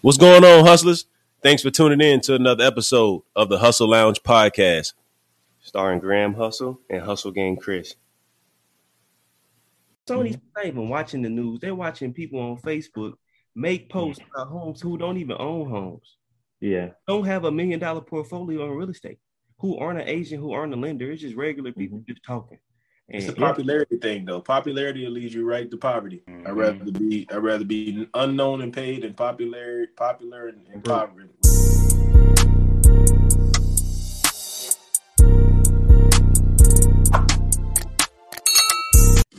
What's going on, hustlers? Thanks for tuning in to another episode of the Hustle Lounge podcast, starring Graham Hustle and Hustle Gang Chris. Sony's not even watching the news. They're watching people on Facebook make posts about homes who don't even own homes. Yeah. Don't have a million dollar portfolio on real estate, who aren't an agent, who aren't a lender. It's just regular people mm-hmm. just talking. And it's a popularity yeah. thing, though. Popularity will lead you right to poverty. Mm-hmm. I'd rather be I'd rather be unknown and paid than popular popular and, and poverty.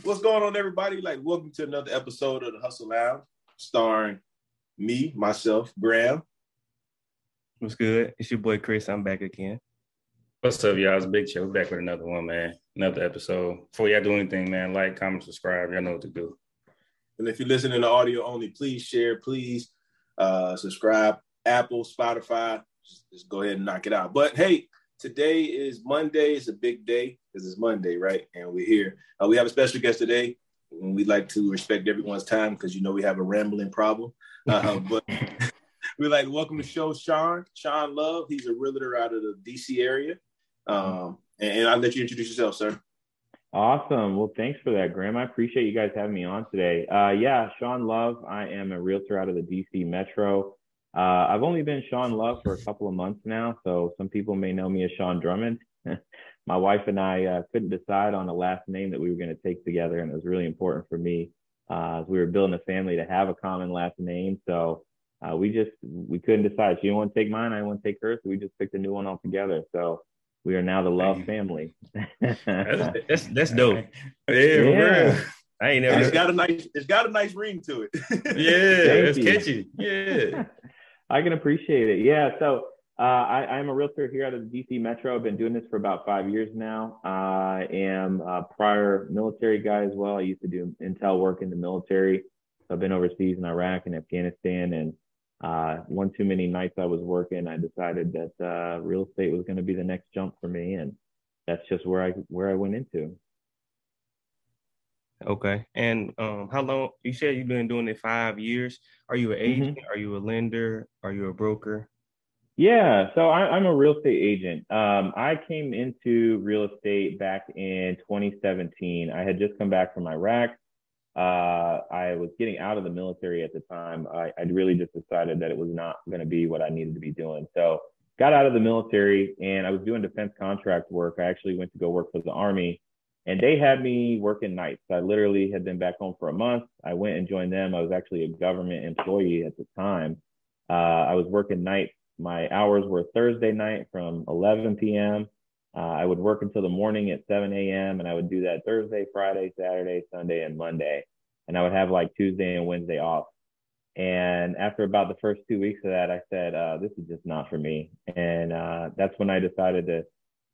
What's going on, everybody? Like, welcome to another episode of the Hustle Lounge, starring me, myself, Graham. What's good? It's your boy Chris. I'm back again. What's up, y'all? It's Big Show. Back with another one, man another episode. Before y'all do anything, man, like, comment, subscribe. Y'all know what to do. And if you're listening to audio only, please share, please uh, subscribe. Apple, Spotify, just, just go ahead and knock it out. But hey, today is Monday. It's a big day because it's Monday, right? And we're here. Uh, we have a special guest today. And we'd like to respect everyone's time because you know we have a rambling problem. Uh, but we'd like to welcome to the show Sean, Sean Love. He's a realtor out of the DC area. Um, and, and I'll let you introduce yourself, sir. Awesome. Well, thanks for that, Graham. I appreciate you guys having me on today. Uh, yeah, Sean Love. I am a realtor out of the DC Metro. Uh, I've only been Sean Love for a couple of months now, so some people may know me as Sean Drummond. My wife and I uh, couldn't decide on a last name that we were going to take together, and it was really important for me uh, as we were building a family to have a common last name. So uh, we just we couldn't decide. She didn't want to take mine, I didn't want to take hers, so we just picked a new one altogether. So we are now the Love family. that's, that's, that's dope. Yeah, yeah. I ain't never. It's got a nice. It's got a nice ring to it. yeah, it's you. catchy. Yeah, I can appreciate it. Yeah, so uh, I, am a realtor here out of the DC Metro. I've been doing this for about five years now. I am a prior military guy as well. I used to do intel work in the military. I've been overseas in Iraq and Afghanistan, and uh, one too many nights I was working, I decided that uh, real estate was going to be the next jump for me, and that's just where I where I went into. Okay, and um, how long? You said you've been doing it five years. Are you an mm-hmm. agent? Mm-hmm. Are you a lender? Are you a broker? Yeah, so I, am a real estate agent. Um, I came into real estate back in 2017. I had just come back from Iraq. Uh, I was getting out of the military at the time. I, I really just decided that it was not going to be what I needed to be doing. So got out of the military and I was doing defense contract work. I actually went to go work for the army and they had me working nights. I literally had been back home for a month. I went and joined them. I was actually a government employee at the time. Uh, I was working nights. My hours were Thursday night from 11 p.m. Uh, I would work until the morning at 7 a.m. and I would do that Thursday, Friday, Saturday, Sunday, and Monday. And I would have like Tuesday and Wednesday off. And after about the first two weeks of that, I said, uh, this is just not for me. And uh, that's when I decided to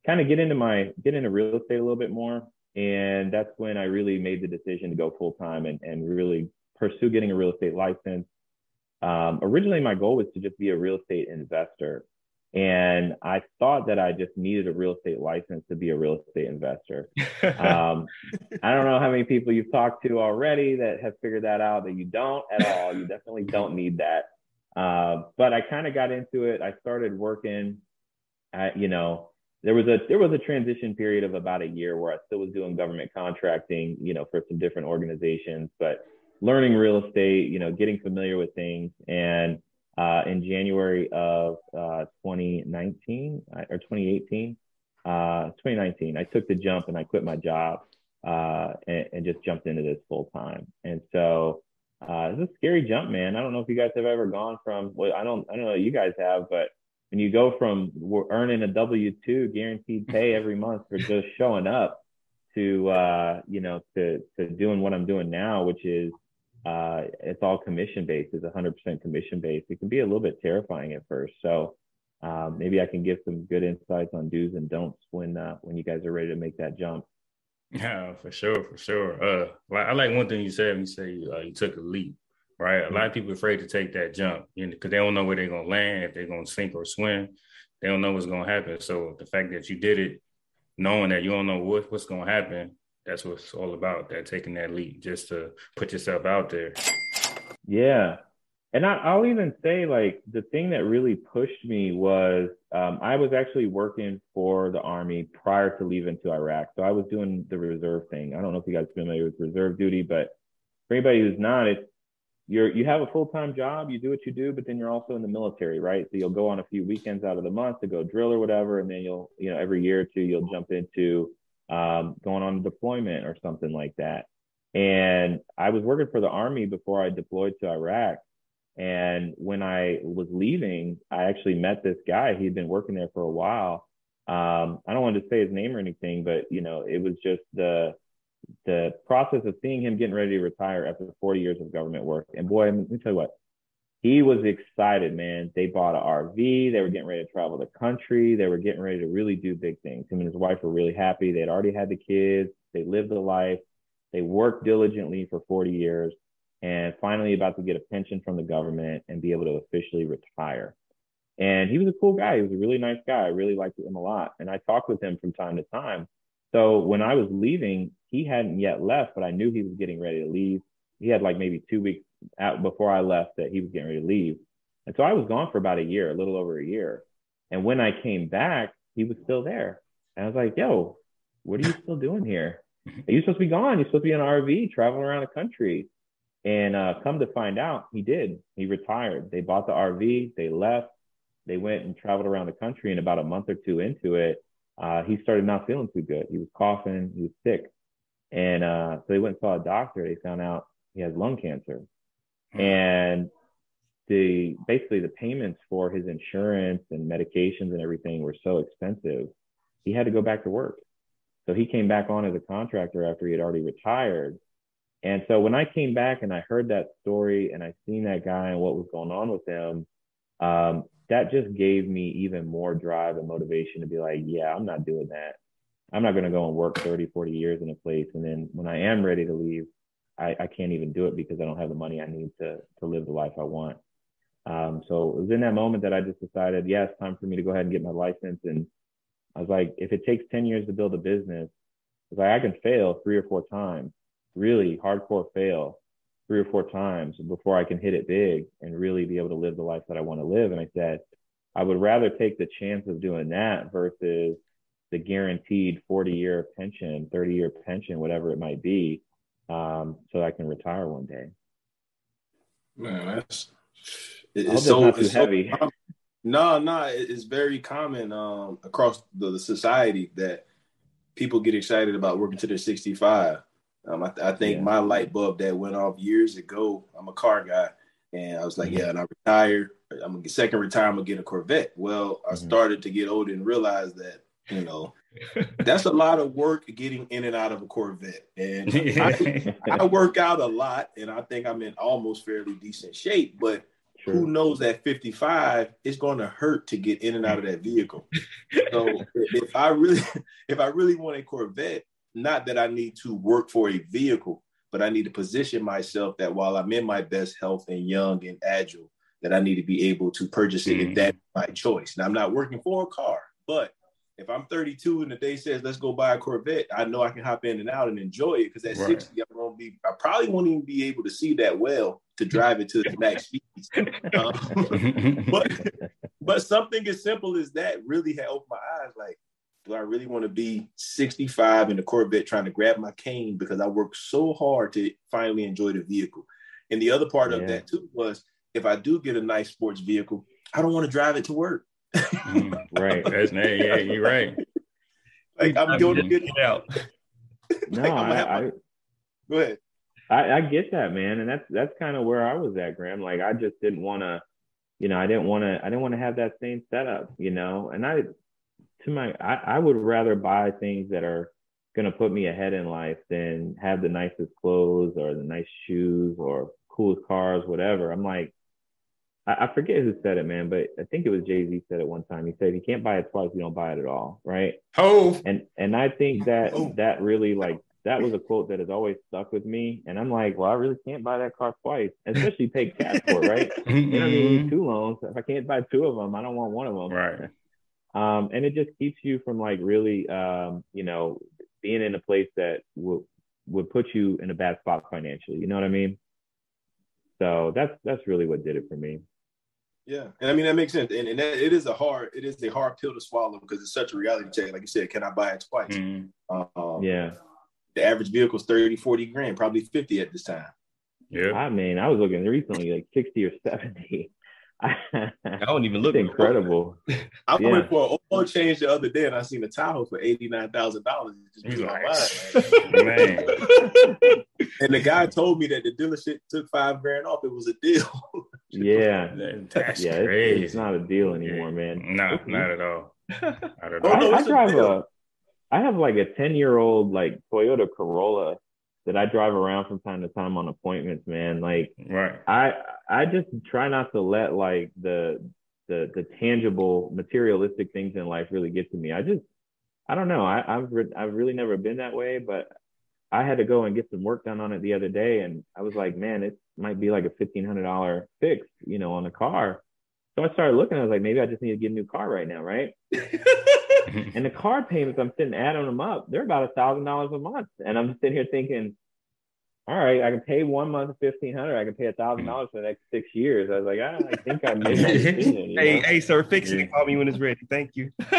kind of get into my get into real estate a little bit more. And that's when I really made the decision to go full time and, and really pursue getting a real estate license. Um, originally, my goal was to just be a real estate investor. And I thought that I just needed a real estate license to be a real estate investor. um, I don't know how many people you've talked to already that have figured that out that you don't at all. You definitely don't need that. Uh, but I kind of got into it. I started working at, you know, there was a there was a transition period of about a year where I still was doing government contracting, you know, for some different organizations, but learning real estate, you know, getting familiar with things and uh, in January of uh, 2019 uh, or 2018, uh, 2019, I took the jump and I quit my job uh, and, and, just jumped into this full time. And so uh, it's a scary jump, man. I don't know if you guys have ever gone from well, I don't I don't know you guys have, but when you go from earning a W two guaranteed pay every month for just showing up to you know to to doing what I'm doing now, which is uh, it's all commission based. It's 100% commission based. It can be a little bit terrifying at first. So um, maybe I can give some good insights on do's and don'ts when uh, when you guys are ready to make that jump. Yeah, for sure, for sure. Uh, I like one thing you said. You say uh, you took a leap, right? A lot of people afraid to take that jump because you know, they don't know where they're gonna land, if they're gonna sink or swim. They don't know what's gonna happen. So the fact that you did it, knowing that you don't know what, what's gonna happen, that's what it's all about. That taking that leap just to put yourself out there. Yeah, and I, will even say like the thing that really pushed me was um, I was actually working for the army prior to leaving to Iraq. So I was doing the reserve thing. I don't know if you guys are familiar with reserve duty, but for anybody who's not, it's you're you have a full time job, you do what you do, but then you're also in the military, right? So you'll go on a few weekends out of the month to go drill or whatever, and then you'll you know every year or two you'll jump into um, going on a deployment or something like that. And I was working for the army before I deployed to Iraq. And when I was leaving, I actually met this guy. He'd been working there for a while. Um, I don't want to say his name or anything, but you know, it was just the the process of seeing him getting ready to retire after 40 years of government work. And boy, let me tell you what, he was excited, man. They bought an RV. They were getting ready to travel the country. They were getting ready to really do big things. Him and his wife were really happy. They had already had the kids. They lived the life. They worked diligently for 40 years and finally about to get a pension from the government and be able to officially retire. And he was a cool guy. He was a really nice guy. I really liked him a lot. And I talked with him from time to time. So when I was leaving, he hadn't yet left, but I knew he was getting ready to leave. He had like maybe two weeks out before I left that he was getting ready to leave. And so I was gone for about a year, a little over a year. And when I came back, he was still there. And I was like, yo, what are you still doing here? Are you supposed to be gone? You're supposed to be in an RV traveling around the country. And uh, come to find out, he did. He retired. They bought the RV, they left, they went and traveled around the country. And about a month or two into it, uh, he started not feeling too good. He was coughing, he was sick. And uh, so they went and saw a doctor. They found out he has lung cancer. Hmm. And the basically the payments for his insurance and medications and everything were so expensive, he had to go back to work. So he came back on as a contractor after he had already retired. And so when I came back and I heard that story and I seen that guy and what was going on with him, um, that just gave me even more drive and motivation to be like, yeah, I'm not doing that. I'm not going to go and work 30, 40 years in a place. And then when I am ready to leave, I, I can't even do it because I don't have the money I need to, to live the life I want. Um, so it was in that moment that I just decided, yeah, it's time for me to go ahead and get my license. And I was like, if it takes 10 years to build a business, it's like I can fail three or four times, really hardcore fail three or four times before I can hit it big and really be able to live the life that I want to live. And I said, I would rather take the chance of doing that versus the guaranteed 40 year pension, 30 year pension, whatever it might be, um, so I can retire one day. Man, that's it's so, it's so heavy. No, no, it's very common um, across the, the, society that people get excited about working to their 65. Um, I, I, think yeah. my light bulb that went off years ago. I'm a car guy, and I was like, mm-hmm. yeah, and I retire. I'm gonna get second retire. I'm gonna get a Corvette. Well, I mm-hmm. started to get older and realize that you know. That's a lot of work getting in and out of a Corvette, and I, I work out a lot, and I think I'm in almost fairly decent shape, but who knows at 55 it's going to hurt to get in and out of that vehicle. So if i really if i really want a corvette not that i need to work for a vehicle but i need to position myself that while i'm in my best health and young and agile that i need to be able to purchase it mm-hmm. if that's my choice. Now i'm not working for a car but if I'm 32 and the day says let's go buy a Corvette, I know I can hop in and out and enjoy it because at right. 60, I'm gonna be I probably won't even be able to see that well to drive it to the max speeds. Um, but but something as simple as that really had opened my eyes. Like, do I really want to be 65 in the Corvette trying to grab my cane because I worked so hard to finally enjoy the vehicle? And the other part yeah. of that too was if I do get a nice sports vehicle, I don't want to drive it to work mm, right. That's yeah, you're right. Like I'm, doing a good out. no, like, I, I, go ahead. I, I get that, man, and that's that's kind of where I was at, Graham. Like I just didn't want to, you know, I didn't want to, I didn't want to have that same setup, you know. And I, to my, I, I would rather buy things that are going to put me ahead in life than have the nicest clothes or the nice shoes or coolest cars, whatever. I'm like, I, forget who said it, man, but I think it was Jay Z said it one time. He said, "You can't buy it twice, you don't buy it at all." Right? Oh. And and I think that oh. that really like that was a quote that has always stuck with me. And I'm like, well, I really can't buy that car twice, especially pay cash for it, right? you know, need two loans. If I can't buy two of them, I don't want one of them. Right. Um, and it just keeps you from like really, um, you know, being in a place that would would put you in a bad spot financially. You know what I mean? so that's that's really what did it for me. Yeah, and I mean that makes sense, and, and that, it is a hard it is a hard pill to swallow because it's such a reality check. Like you said, can I buy it twice? Mm-hmm. Um, yeah, the average vehicle is 30, 40 grand, probably 50 at this time. Yeah. I mean, I was looking recently like 60 or 70. I don't even look incredible. I yeah. went for an oil change the other day and I seen a Tahoe for eighty nine thousand dollars. Just blew my mind, man. and the guy told me that the dealership took five grand off. It was a deal. yeah, that's yeah, crazy. It's, it's, not a deal anymore, man. No, not at all. Not at all. I, I drive a, a, I have like a ten year old like Toyota Corolla that I drive around from time to time on appointments, man. Like, right. I I just try not to let like the the the tangible materialistic things in life really get to me. I just I don't know. I, I've re- I've really never been that way, but I had to go and get some work done on it the other day, and I was like, man, it might be like a fifteen hundred dollar fix, you know, on the car. So I started looking. I was like, maybe I just need to get a new car right now, right? and the car payments, I'm sitting adding them up. They're about a thousand dollars a month, and I'm sitting here thinking, all right, I can pay one month of fifteen hundred. I can pay a thousand dollars for the next six years. I was like, ah, I think I made that decision. hey, know? hey, sir, fix it. Call me when it's ready. Thank you.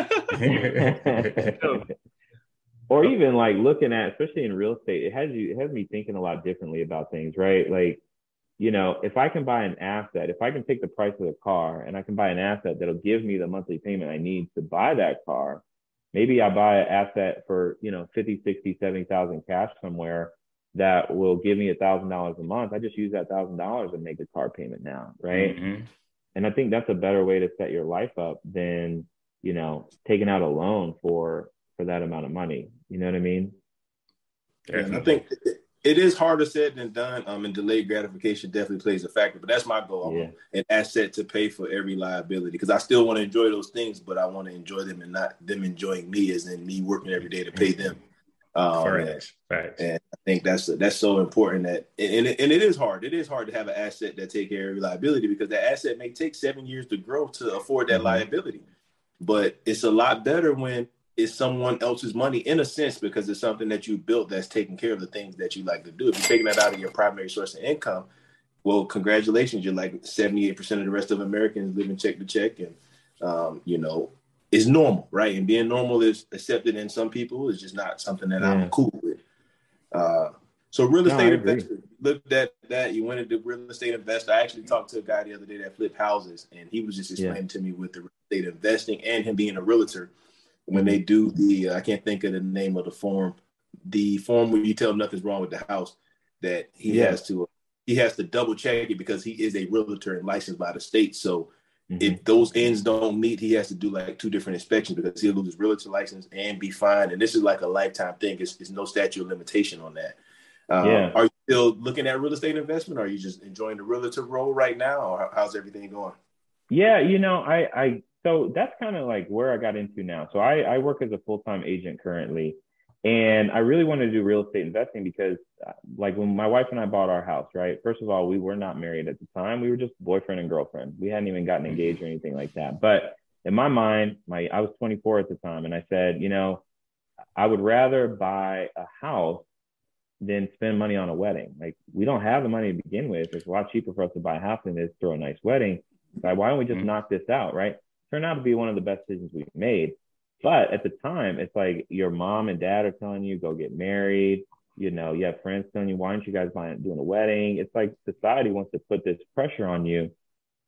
or even like looking at, especially in real estate, it has you, it has me thinking a lot differently about things, right? Like, you know, if I can buy an asset, if I can take the price of the car and I can buy an asset that'll give me the monthly payment I need to buy that car, maybe I buy an asset for, you know, 50, 60, 70,000 cash somewhere that will give me a thousand dollars a month. I just use that thousand dollars and make a car payment now, right? Mm-hmm. And I think that's a better way to set your life up than you know taking out a loan for for that amount of money. You know what I mean? Yeah, I think it is harder said than done. Um, and delayed gratification definitely plays a factor. But that's my goal. Yeah. an asset to pay for every liability because I still want to enjoy those things, but I want to enjoy them and not them enjoying me, as in me working every day to pay them. Um, and, and, I think that's that's so important that and it, and it is hard. It is hard to have an asset that take care of liability because that asset may take seven years to grow to afford that mm-hmm. liability. But it's a lot better when it's someone else's money in a sense because it's something that you built that's taking care of the things that you like to do. If you're taking that out of your primary source of income, well, congratulations, you're like 78% of the rest of Americans living check to check, and um, you know is normal, right? And being normal is accepted in some people. It's just not something that yeah. I'm cool with. Uh, so real estate no, investor looked at that. You went into real estate investor. I actually talked to a guy the other day that flipped houses, and he was just explaining yeah. to me with the real estate investing and him being a realtor. When they do the, uh, I can't think of the name of the form, the form where you tell him nothing's wrong with the house, that he yeah. has to he has to double check it because he is a realtor and licensed by the state. So Mm-hmm. If those ends don't meet, he has to do like two different inspections because he'll lose his realtor license and be fined. And this is like a lifetime thing. It's, it's no statute of limitation on that. Um, yeah. Are you still looking at real estate investment? Or are you just enjoying the realtor role right now? Or how's everything going? Yeah, you know, I, I so that's kind of like where I got into now. So I, I work as a full time agent currently. And I really wanted to do real estate investing because, uh, like, when my wife and I bought our house, right? First of all, we were not married at the time. We were just boyfriend and girlfriend. We hadn't even gotten engaged or anything like that. But in my mind, my I was 24 at the time, and I said, you know, I would rather buy a house than spend money on a wedding. Like, we don't have the money to begin with. It's a lot cheaper for us to buy a house than it is throw a nice wedding. Like, why don't we just mm-hmm. knock this out, right? Turned out to be one of the best decisions we've made. But at the time, it's like your mom and dad are telling you go get married. You know, you have friends telling you, why aren't you guys buying, doing a wedding? It's like society wants to put this pressure on you.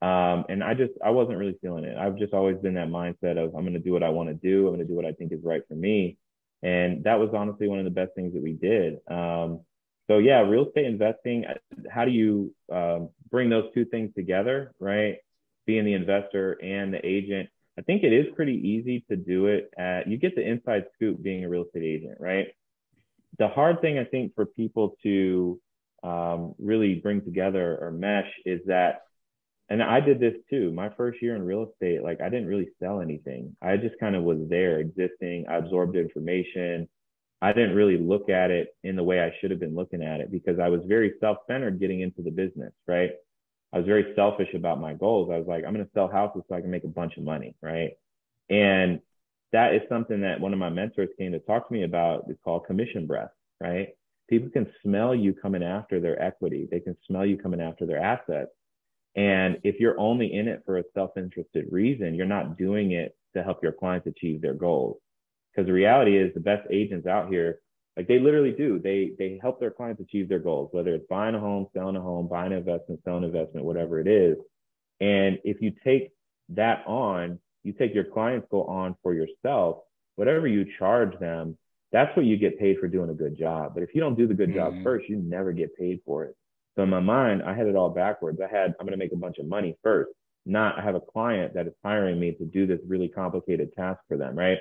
Um, and I just, I wasn't really feeling it. I've just always been that mindset of I'm going to do what I want to do. I'm going to do what I think is right for me. And that was honestly one of the best things that we did. Um, so yeah, real estate investing, how do you um, bring those two things together, right? Being the investor and the agent I think it is pretty easy to do it. At, you get the inside scoop being a real estate agent, right? The hard thing I think for people to um, really bring together or mesh is that, and I did this too. My first year in real estate, like I didn't really sell anything. I just kind of was there existing. I absorbed information. I didn't really look at it in the way I should have been looking at it because I was very self centered getting into the business, right? I was very selfish about my goals. I was like, I'm going to sell houses so I can make a bunch of money, right? And that is something that one of my mentors came to talk to me about. It's called commission breath, right? people can smell you coming after their equity. They can smell you coming after their assets. And if you're only in it for a self-interested reason, you're not doing it to help your clients achieve their goals. Because the reality is the best agents out here, like they literally do, they they help their clients achieve their goals, whether it's buying a home, selling a home, buying an investment, selling an investment, whatever it is. And if you take that on, you take your clients go on for yourself, whatever you charge them, that's what you get paid for doing a good job. But if you don't do the good job mm-hmm. first, you never get paid for it. So in my mind, I had it all backwards. I had, I'm going to make a bunch of money first, not I have a client that is hiring me to do this really complicated task for them. Right.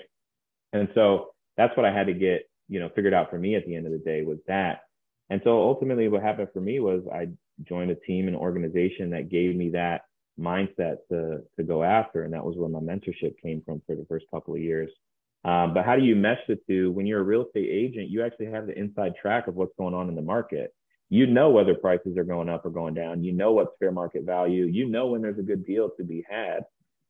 And so that's what I had to get, you know, figured out for me at the end of the day was that. And so ultimately what happened for me was I joined a team and organization that gave me that mindset to, to go after. And that was where my mentorship came from for the first couple of years. Um, but how do you mesh the two? When you're a real estate agent, you actually have the inside track of what's going on in the market. You know whether prices are going up or going down. You know what's fair market value. You know when there's a good deal to be had.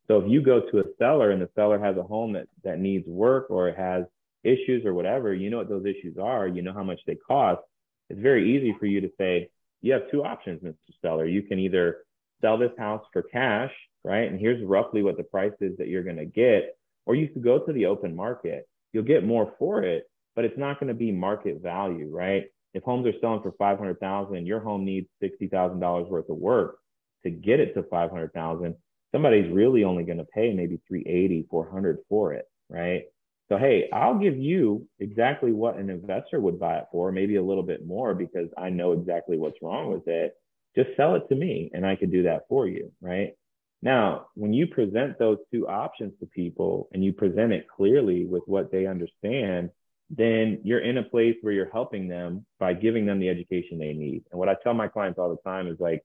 So if you go to a seller and the seller has a home that, that needs work or has issues or whatever, you know what those issues are. You know how much they cost. It's very easy for you to say, you have two options, Mr. Seller. You can either sell this house for cash, right? And here's roughly what the price is that you're going to get or you could go to the open market. You'll get more for it, but it's not going to be market value, right? If homes are selling for 500,000, your home needs $60,000 worth of work to get it to 500,000. Somebody's really only going to pay maybe 380, 400 for it, right? So, hey, I'll give you exactly what an investor would buy it for, maybe a little bit more because I know exactly what's wrong with it. Just sell it to me and I could do that for you, right? Now, when you present those two options to people and you present it clearly with what they understand, then you're in a place where you're helping them by giving them the education they need. And what I tell my clients all the time is like,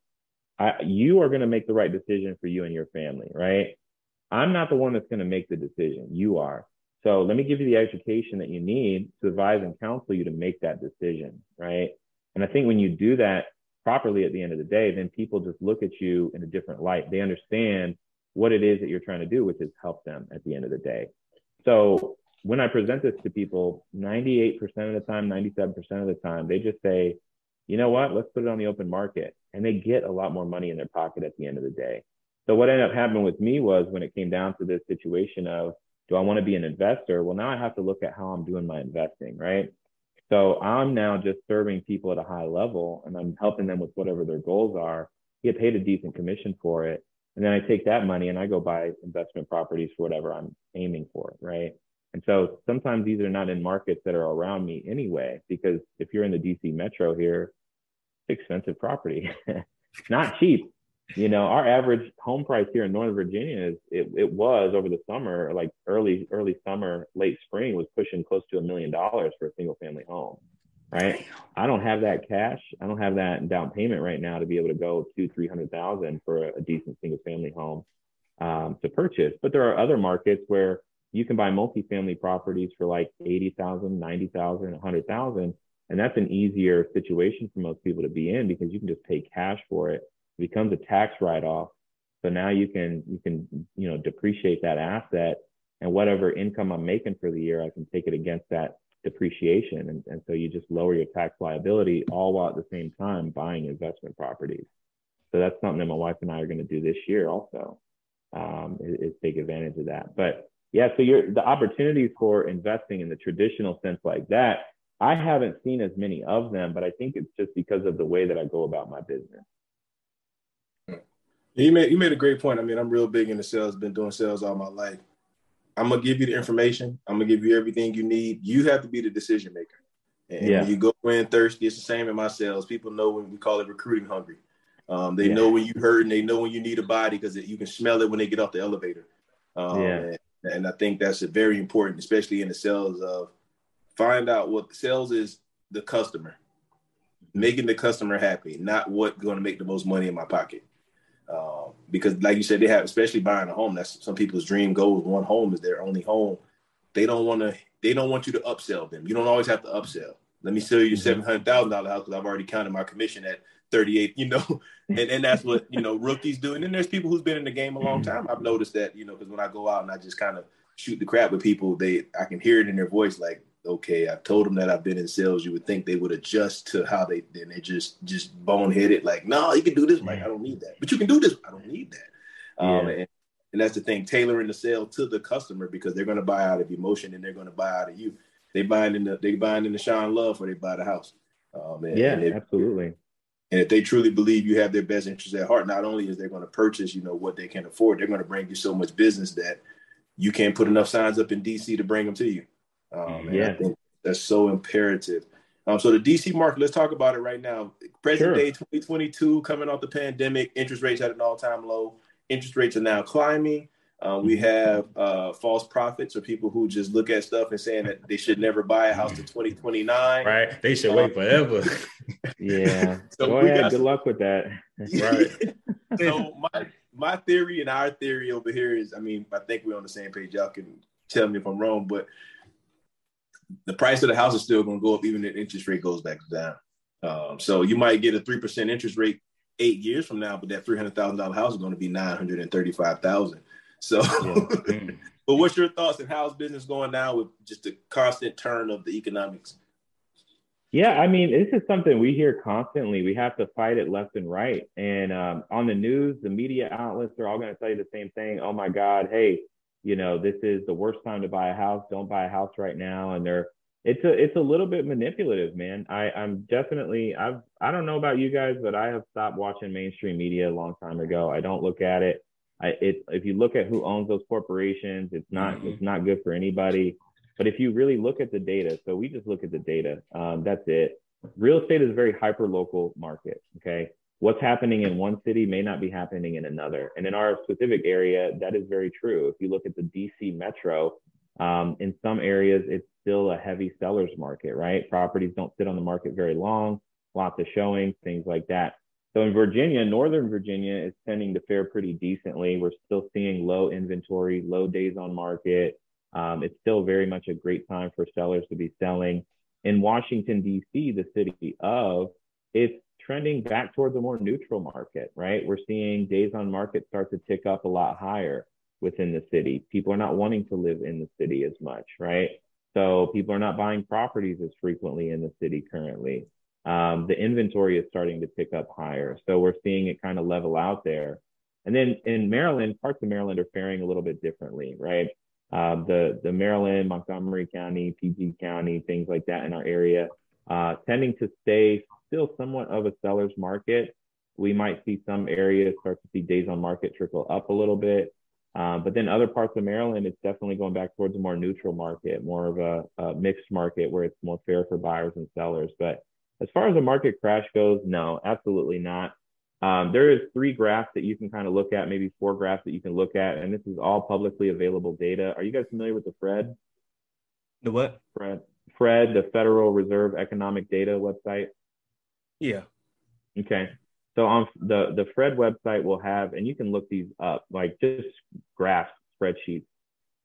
I, you are going to make the right decision for you and your family, right? I'm not the one that's going to make the decision. You are. So let me give you the education that you need to advise and counsel you to make that decision, right? And I think when you do that, properly at the end of the day, then people just look at you in a different light. They understand what it is that you're trying to do, which is help them at the end of the day. So when I present this to people, 98% of the time, 97% of the time, they just say, you know what, let's put it on the open market. And they get a lot more money in their pocket at the end of the day. So what ended up happening with me was when it came down to this situation of, do I want to be an investor? Well, now I have to look at how I'm doing my investing, right? So I'm now just serving people at a high level and I'm helping them with whatever their goals are, get paid a decent commission for it. And then I take that money and I go buy investment properties for whatever I'm aiming for. Right. And so sometimes these are not in markets that are around me anyway, because if you're in the DC metro here, expensive property, not cheap you know, our average home price here in Northern Virginia is it, it was over the summer, like early early summer, late spring, was pushing close to a million dollars for a single family home. Right. I don't have that cash. I don't have that down payment right now to be able to go two, three hundred thousand for a, a decent single family home um, to purchase. But there are other markets where you can buy multifamily properties for like 80,000, 90,000, 100,000. And that's an easier situation for most people to be in because you can just pay cash for it becomes a tax write-off. So now you can you can you know depreciate that asset and whatever income I'm making for the year, I can take it against that depreciation. And, and so you just lower your tax liability all while at the same time buying investment properties. So that's something that my wife and I are going to do this year also, um, is, is take advantage of that. But yeah, so you're, the opportunities for investing in the traditional sense like that, I haven't seen as many of them, but I think it's just because of the way that I go about my business. You made you made a great point. I mean, I'm real big into sales. Been doing sales all my life. I'm gonna give you the information. I'm gonna give you everything you need. You have to be the decision maker. And yeah. you go in thirsty, it's the same in my sales. People know when we call it recruiting hungry. Um, they yeah. know when you hurt and they know when you need a body because you can smell it when they get off the elevator. Um, yeah. And, and, I think that's very important, especially in the sales of find out what sales is the customer, making the customer happy, not what going to make the most money in my pocket. Um, because, like you said, they have, especially buying a home. That's some people's dream goal. One home is their only home. They don't want to. They don't want you to upsell them. You don't always have to upsell. Let me sell you a mm-hmm. seven hundred thousand dollar house because I've already counted my commission at thirty eight. You know, and and that's what you know rookies do. And then there's people who's been in the game a long mm-hmm. time. I've noticed that you know because when I go out and I just kind of shoot the crap with people, they I can hear it in their voice like okay, I've told them that I've been in sales. You would think they would adjust to how they then they just just boneheaded like, no, you can do this. Like, I don't need that. But you can do this. I don't need that. Um, and, and that's the thing, tailoring the sale to the customer because they're going to buy out of emotion and they're going to buy out of you. They buying in the they buying in the Sean Love or they buy the house. Um, and, yeah, and if, absolutely. And if they truly believe you have their best interest at heart, not only is they going to purchase, you know, what they can afford, they're going to bring you so much business that you can't put enough signs up in DC to bring them to you. Um, yeah. I think that's so imperative. Um, so the DC market, let's talk about it right now. Present sure. day 2022, coming off the pandemic, interest rates at an all-time low. Interest rates are now climbing. Uh, we mm-hmm. have uh, false prophets or people who just look at stuff and saying that they should never buy a house to 2029. Right. They should um, wait forever. yeah. So Go ahead. Good luck with that. right. so my my theory and our theory over here is, I mean, I think we're on the same page. Y'all can tell me if I'm wrong, but the price of the house is still going to go up even if interest rate goes back down. Um, so you might get a three percent interest rate eight years from now, but that three hundred thousand dollar house is going to be nine hundred and thirty five thousand. So, mm. but what's your thoughts on how's business going now with just the constant turn of the economics? Yeah, I mean, this is something we hear constantly. We have to fight it left and right. And um, on the news, the media outlets are all going to tell you the same thing. Oh my God, hey, you know, this is the worst time to buy a house. Don't buy a house right now. And they're it's a it's a little bit manipulative, man. I I'm definitely I've I don't know about you guys, but I have stopped watching mainstream media a long time ago. I don't look at it. I, it, if you look at who owns those corporations, it's not mm-hmm. it's not good for anybody. But if you really look at the data, so we just look at the data. Um, that's it. Real estate is a very hyper local market. Okay, what's happening in one city may not be happening in another. And in our specific area, that is very true. If you look at the DC metro, um, in some areas it's still a heavy sellers market. Right, properties don't sit on the market very long. Lots of showings, things like that. So in Virginia, Northern Virginia is tending to fare pretty decently. We're still seeing low inventory, low days on market. Um, it's still very much a great time for sellers to be selling. In Washington, D.C., the city of, it's trending back towards a more neutral market, right? We're seeing days on market start to tick up a lot higher within the city. People are not wanting to live in the city as much, right? So people are not buying properties as frequently in the city currently um, the inventory is starting to pick up higher. So we're seeing it kind of level out there. And then in Maryland, parts of Maryland are faring a little bit differently, right? Um, the the Maryland, Montgomery County, PG County, things like that in our area, uh, tending to stay still somewhat of a seller's market. We might see some areas start to see days on market trickle up a little bit. Uh, but then other parts of Maryland, it's definitely going back towards a more neutral market, more of a, a mixed market where it's more fair for buyers and sellers. But as far as a market crash goes, no, absolutely not. Um, there is three graphs that you can kind of look at, maybe four graphs that you can look at, and this is all publicly available data. Are you guys familiar with the FRED? The what? FRED. FRED, the Federal Reserve Economic Data website. Yeah. Okay. So on the the FRED website will have, and you can look these up, like just graphs, spreadsheets.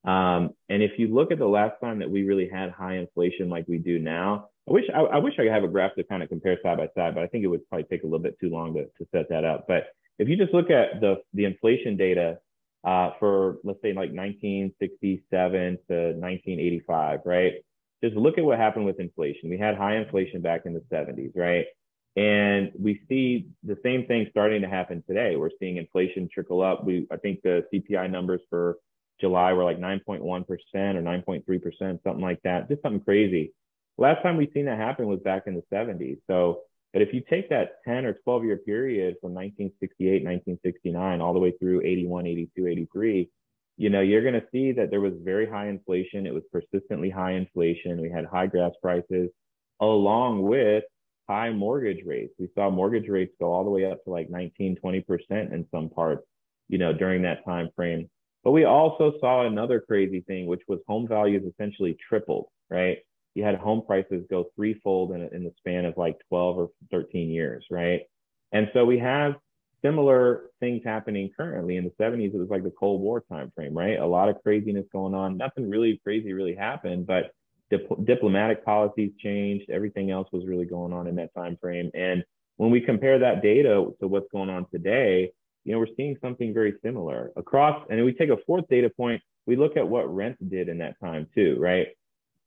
Um, and if you look at the last time that we really had high inflation like we do now, I wish I, I, wish I could have a graph to kind of compare side by side, but I think it would probably take a little bit too long to, to set that up. But if you just look at the the inflation data uh, for let's say like 1967 to 1985, right? Just look at what happened with inflation. We had high inflation back in the 70s, right? And we see the same thing starting to happen today. We're seeing inflation trickle up. We I think the CPI numbers for July were like 9.1% or 9.3%, something like that. Just something crazy. Last time we've seen that happen was back in the 70s. So, but if you take that 10 or 12 year period from 1968, 1969, all the way through 81, 82, 83, you know, you're going to see that there was very high inflation. It was persistently high inflation. We had high gas prices along with high mortgage rates. We saw mortgage rates go all the way up to like 19, 20% in some parts, you know, during that time frame. But we also saw another crazy thing, which was home values essentially tripled, right? you had home prices go threefold in, in the span of like 12 or 13 years, right? And so we have similar things happening currently. In the 70s, it was like the Cold War time frame, right? A lot of craziness going on. Nothing really crazy really happened, but dip- diplomatic policies changed. Everything else was really going on in that time frame. And when we compare that data to what's going on today, you know, we're seeing something very similar across. And we take a fourth data point. We look at what rents did in that time too, right?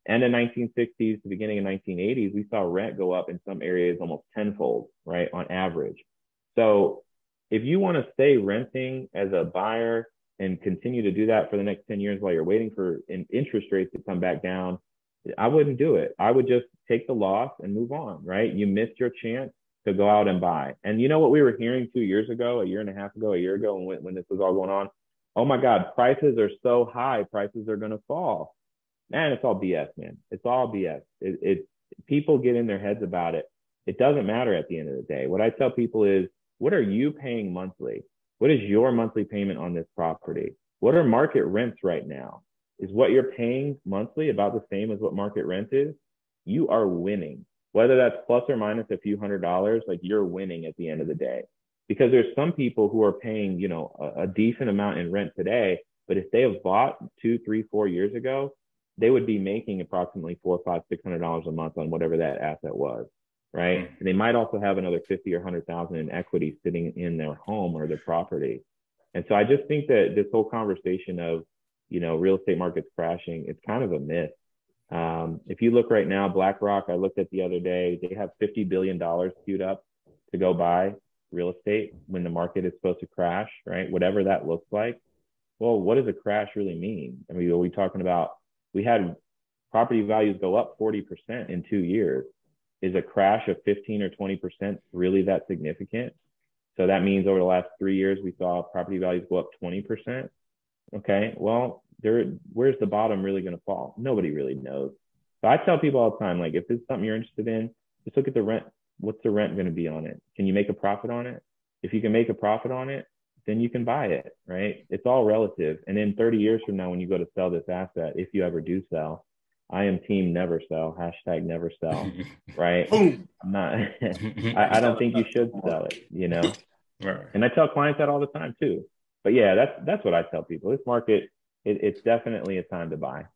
end of 1960s to beginning of 1980s, we saw rent go up in some areas almost tenfold, right, on average. So if you want to stay renting as a buyer and continue to do that for the next 10 years while you're waiting for interest rates to come back down, I wouldn't do it. I would just take the loss and move on, right? You missed your chance to go out and buy. And you know what we were hearing two years ago, a year and a half ago, a year ago, when, when this was all going on? Oh my God, prices are so high, prices are going to fall man, it's all BS, man. It's all BS. It, it people get in their heads about it. It doesn't matter at the end of the day. What I tell people is, what are you paying monthly? What is your monthly payment on this property? What are market rents right now? Is what you're paying monthly about the same as what market rent is? You are winning. Whether that's plus or minus a few hundred dollars, like you're winning at the end of the day. Because there's some people who are paying, you know, a, a decent amount in rent today, but if they have bought two, three, four years ago, they would be making approximately four, five, six hundred dollars a month on whatever that asset was, right? Mm-hmm. And they might also have another fifty or hundred thousand in equity sitting in their home or their property. And so I just think that this whole conversation of, you know, real estate markets crashing, it's kind of a myth. Um, if you look right now, BlackRock, I looked at the other day, they have $50 billion queued up to go buy real estate when the market is supposed to crash, right? Whatever that looks like. Well, what does a crash really mean? I mean, are we talking about we had property values go up 40% in two years. Is a crash of 15 or 20% really that significant? So that means over the last three years, we saw property values go up 20%. Okay, well, there, where's the bottom really going to fall? Nobody really knows. So I tell people all the time, like, if it's something you're interested in, just look at the rent. What's the rent going to be on it? Can you make a profit on it? If you can make a profit on it, then you can buy it, right? It's all relative. And then 30 years from now, when you go to sell this asset, if you ever do sell, I am team never sell, hashtag never sell, right? I'm not, I, I, don't think you should sell it, you know? Right. And I tell clients that all the time too. But yeah, that's, that's what I tell people. This market, it, it's definitely a time to buy.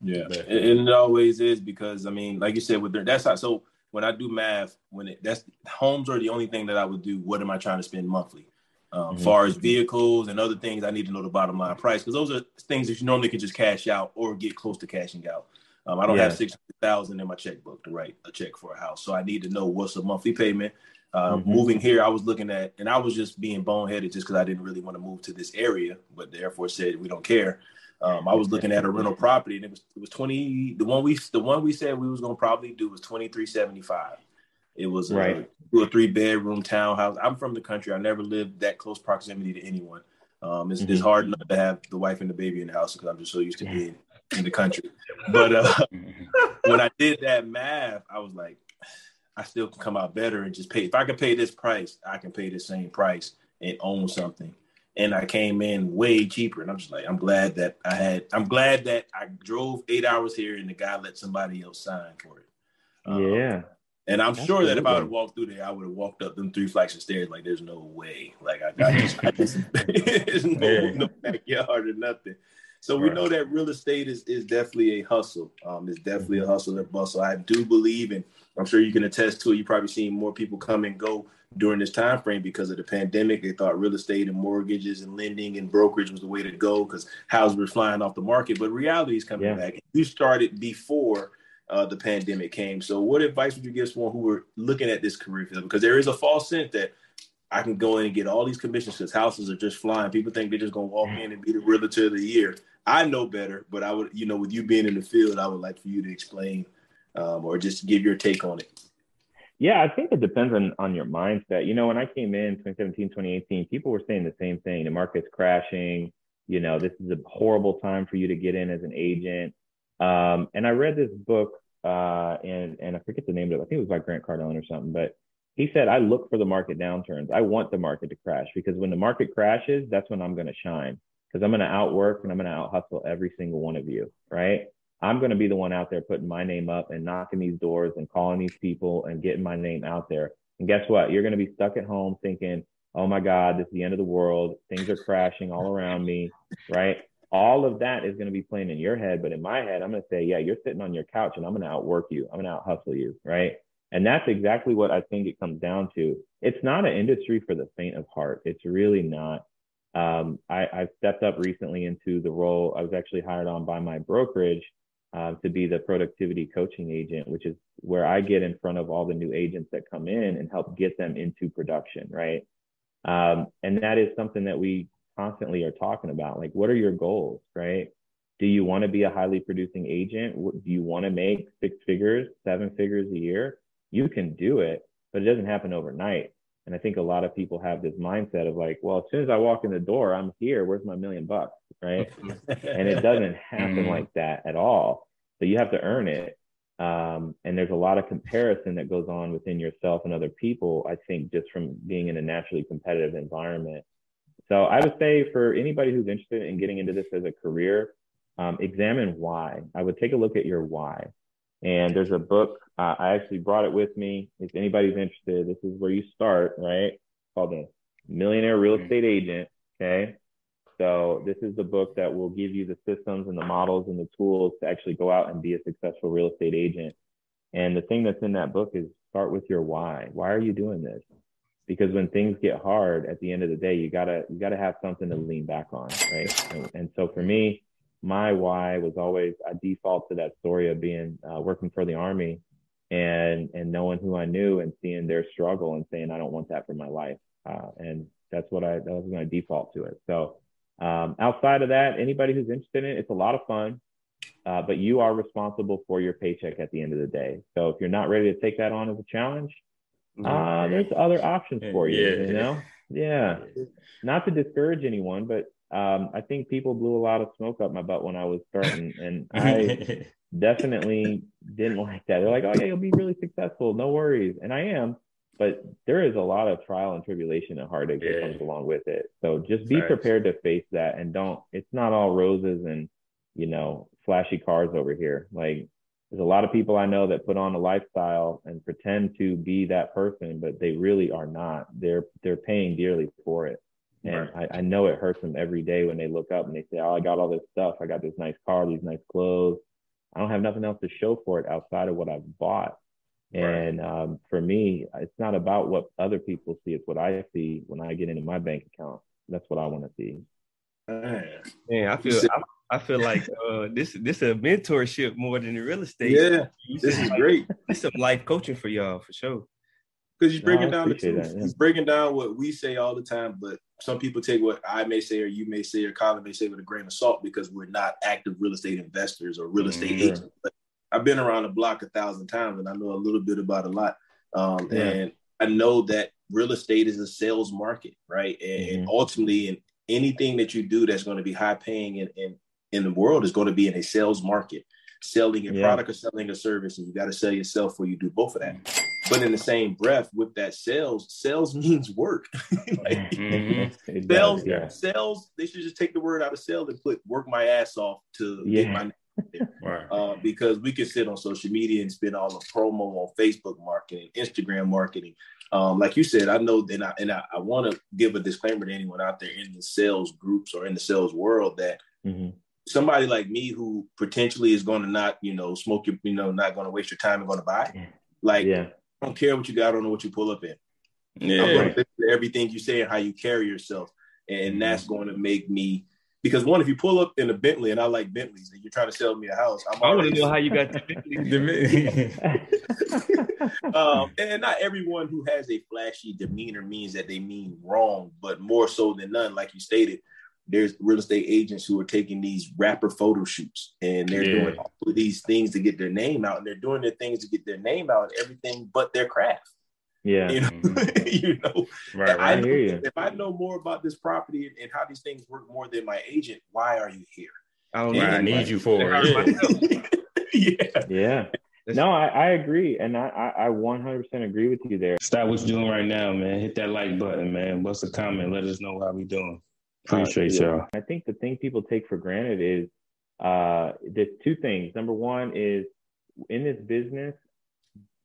Yeah. And, and it always is because, I mean, like you said, with their, that's how, so when I do math, when it, that's homes are the only thing that I would do. What am I trying to spend monthly? Um, mm-hmm. far as vehicles and other things, I need to know the bottom line price because those are things that you normally can just cash out or get close to cashing out. Um, I don't yeah. have six hundred thousand in my checkbook to write a check for a house, so I need to know what's a monthly payment. Uh, mm-hmm. Moving here, I was looking at, and I was just being boneheaded just because I didn't really want to move to this area, but the Air Force said we don't care. Um, I was looking at a rental property, and it was it was twenty. The one we the one we said we was gonna probably do was twenty three seventy five. It was right. a two or three bedroom townhouse. I'm from the country. I never lived that close proximity to anyone. Um, it's, mm-hmm. it's hard not to have the wife and the baby in the house because I'm just so used to being in the country. But uh, when I did that math, I was like, I still can come out better and just pay. If I can pay this price, I can pay the same price and own something. And I came in way cheaper. And I'm just like, I'm glad that I had, I'm glad that I drove eight hours here and the guy let somebody else sign for it. Um, yeah. And I'm That's sure that if I would have walked through there, I would have walked up them three flights of stairs. Like, there's no way. Like, I, just, I just there's no, no backyard or nothing. So we know that real estate is is definitely a hustle. Um, it's definitely a mm-hmm. hustle and bustle. I do believe, and I'm sure you can attest to it. You've probably seen more people come and go during this time frame because of the pandemic. They thought real estate and mortgages and lending and brokerage was the way to go because houses were flying off the market. But reality is coming yeah. back. You started before uh, the pandemic came. So, what advice would you give someone who were looking at this career field? Because there is a false sense that I can go in and get all these commissions because houses are just flying. People think they're just gonna walk in and be the realtor of the year. I know better, but I would, you know, with you being in the field, I would like for you to explain um, or just give your take on it. Yeah, I think it depends on, on your mindset. You know, when I came in 2017, 2018, people were saying the same thing. The market's crashing. You know, this is a horrible time for you to get in as an agent. Um, and I read this book, uh, and and I forget the name of it. I think it was by Grant Cardone or something. But he said, I look for the market downturns. I want the market to crash because when the market crashes, that's when I'm going to shine because I'm going to outwork and I'm going to out hustle every single one of you. Right? I'm going to be the one out there putting my name up and knocking these doors and calling these people and getting my name out there. And guess what? You're going to be stuck at home thinking, oh my God, this is the end of the world. Things are crashing all around me. Right all of that is going to be playing in your head. But in my head, I'm going to say, yeah, you're sitting on your couch and I'm going to outwork you. I'm going to out hustle you. Right. And that's exactly what I think it comes down to. It's not an industry for the faint of heart. It's really not. Um, I, I've stepped up recently into the role. I was actually hired on by my brokerage uh, to be the productivity coaching agent, which is where I get in front of all the new agents that come in and help get them into production, right? Um, and that is something that we constantly are talking about. Like, what are your goals, right? Do you want to be a highly producing agent? Do you want to make six figures, seven figures a year? You can do it, but it doesn't happen overnight. And I think a lot of people have this mindset of like, well, as soon as I walk in the door, I'm here. Where's my million bucks? Right. and it doesn't happen mm-hmm. like that at all. So you have to earn it. Um, and there's a lot of comparison that goes on within yourself and other people, I think, just from being in a naturally competitive environment. So I would say for anybody who's interested in getting into this as a career, um, examine why. I would take a look at your why. And there's a book, uh, I actually brought it with me. If anybody's interested, this is where you start, right? Called the Millionaire Real Estate Agent. Okay. So this is the book that will give you the systems and the models and the tools to actually go out and be a successful real estate agent. And the thing that's in that book is start with your why. Why are you doing this? Because when things get hard at the end of the day, you gotta you gotta have something to lean back on, right? And, and so for me, my why was always I default to that story of being uh, working for the army and and knowing who I knew and seeing their struggle and saying I don't want that for my life. Uh, and that's what I that was my default to it. So um, outside of that, anybody who's interested in it, it's a lot of fun, uh, but you are responsible for your paycheck at the end of the day. So if you're not ready to take that on as a challenge, mm-hmm. uh, there's other options for you. Yeah. You know, yeah. Not to discourage anyone, but um, I think people blew a lot of smoke up my butt when I was starting, and I definitely didn't like that. They're like, "Oh yeah, you'll be really successful, no worries," and I am but there is a lot of trial and tribulation and heartache yeah. that comes along with it. So just be prepared to face that and don't, it's not all roses and, you know, flashy cars over here. Like there's a lot of people I know that put on a lifestyle and pretend to be that person, but they really are not. They're, they're paying dearly for it. And right. I, I know it hurts them every day when they look up and they say, Oh, I got all this stuff. I got this nice car, these nice clothes. I don't have nothing else to show for it outside of what I've bought. And um, for me, it's not about what other people see; it's what I see when I get into my bank account. That's what I want to see. Man, I feel I, I, feel like uh, this this is a mentorship more than the real estate. Yeah, this is like, great. This is some life coaching for y'all for sure. Because you're breaking no, down the truth. That, yeah. He's breaking down what we say all the time, but some people take what I may say or you may say or Colin may say with a grain of salt because we're not active real estate investors or real estate mm-hmm. agents. But I've been around the block a thousand times and I know a little bit about a lot. Um, yeah. And I know that real estate is a sales market, right? And, mm-hmm. ultimately, in anything that you do that's going to be high paying in, in, in the world is going to be in a sales market, selling a yeah. product or selling a service. And you got to sell yourself before you do both of that. But in the same breath, with that sales, sales means work. like, mm-hmm. sales, yeah. sales, they should just take the word out of sales and put work my ass off to get my right. uh, because we can sit on social media and spend all the promo on Facebook marketing, Instagram marketing. Um, like you said, I know that I, and I, I want to give a disclaimer to anyone out there in the sales groups or in the sales world that mm-hmm. somebody like me who potentially is going to not, you know, smoke your, you know, not going to waste your time and going to buy. Like, yeah. I don't care what you got, I don't know what you pull up in. Yeah. everything you say and how you carry yourself. And mm-hmm. that's going to make me because one, if you pull up in a Bentley and I like Bentleys and you're trying to sell me a house, I'm I want to know how you got the Bentley. um, and not everyone who has a flashy demeanor means that they mean wrong, but more so than none, like you stated, there's real estate agents who are taking these rapper photo shoots and they're yeah. doing all of these things to get their name out and they're doing their things to get their name out and everything but their craft. Yeah. You know, mm-hmm. you know right, I, know, if I know more about this property and, and, how these things work more than my agent, why are you here? I don't I need you for it. yeah. Yeah. No, I, I agree. And I, I 100% agree with you there. Stop what you're doing right now, man. Hit that like button, man. What's the comment? Let us know how we doing. Appreciate uh, y'all. I think the thing people take for granted is uh, there's two things. Number one is in this business,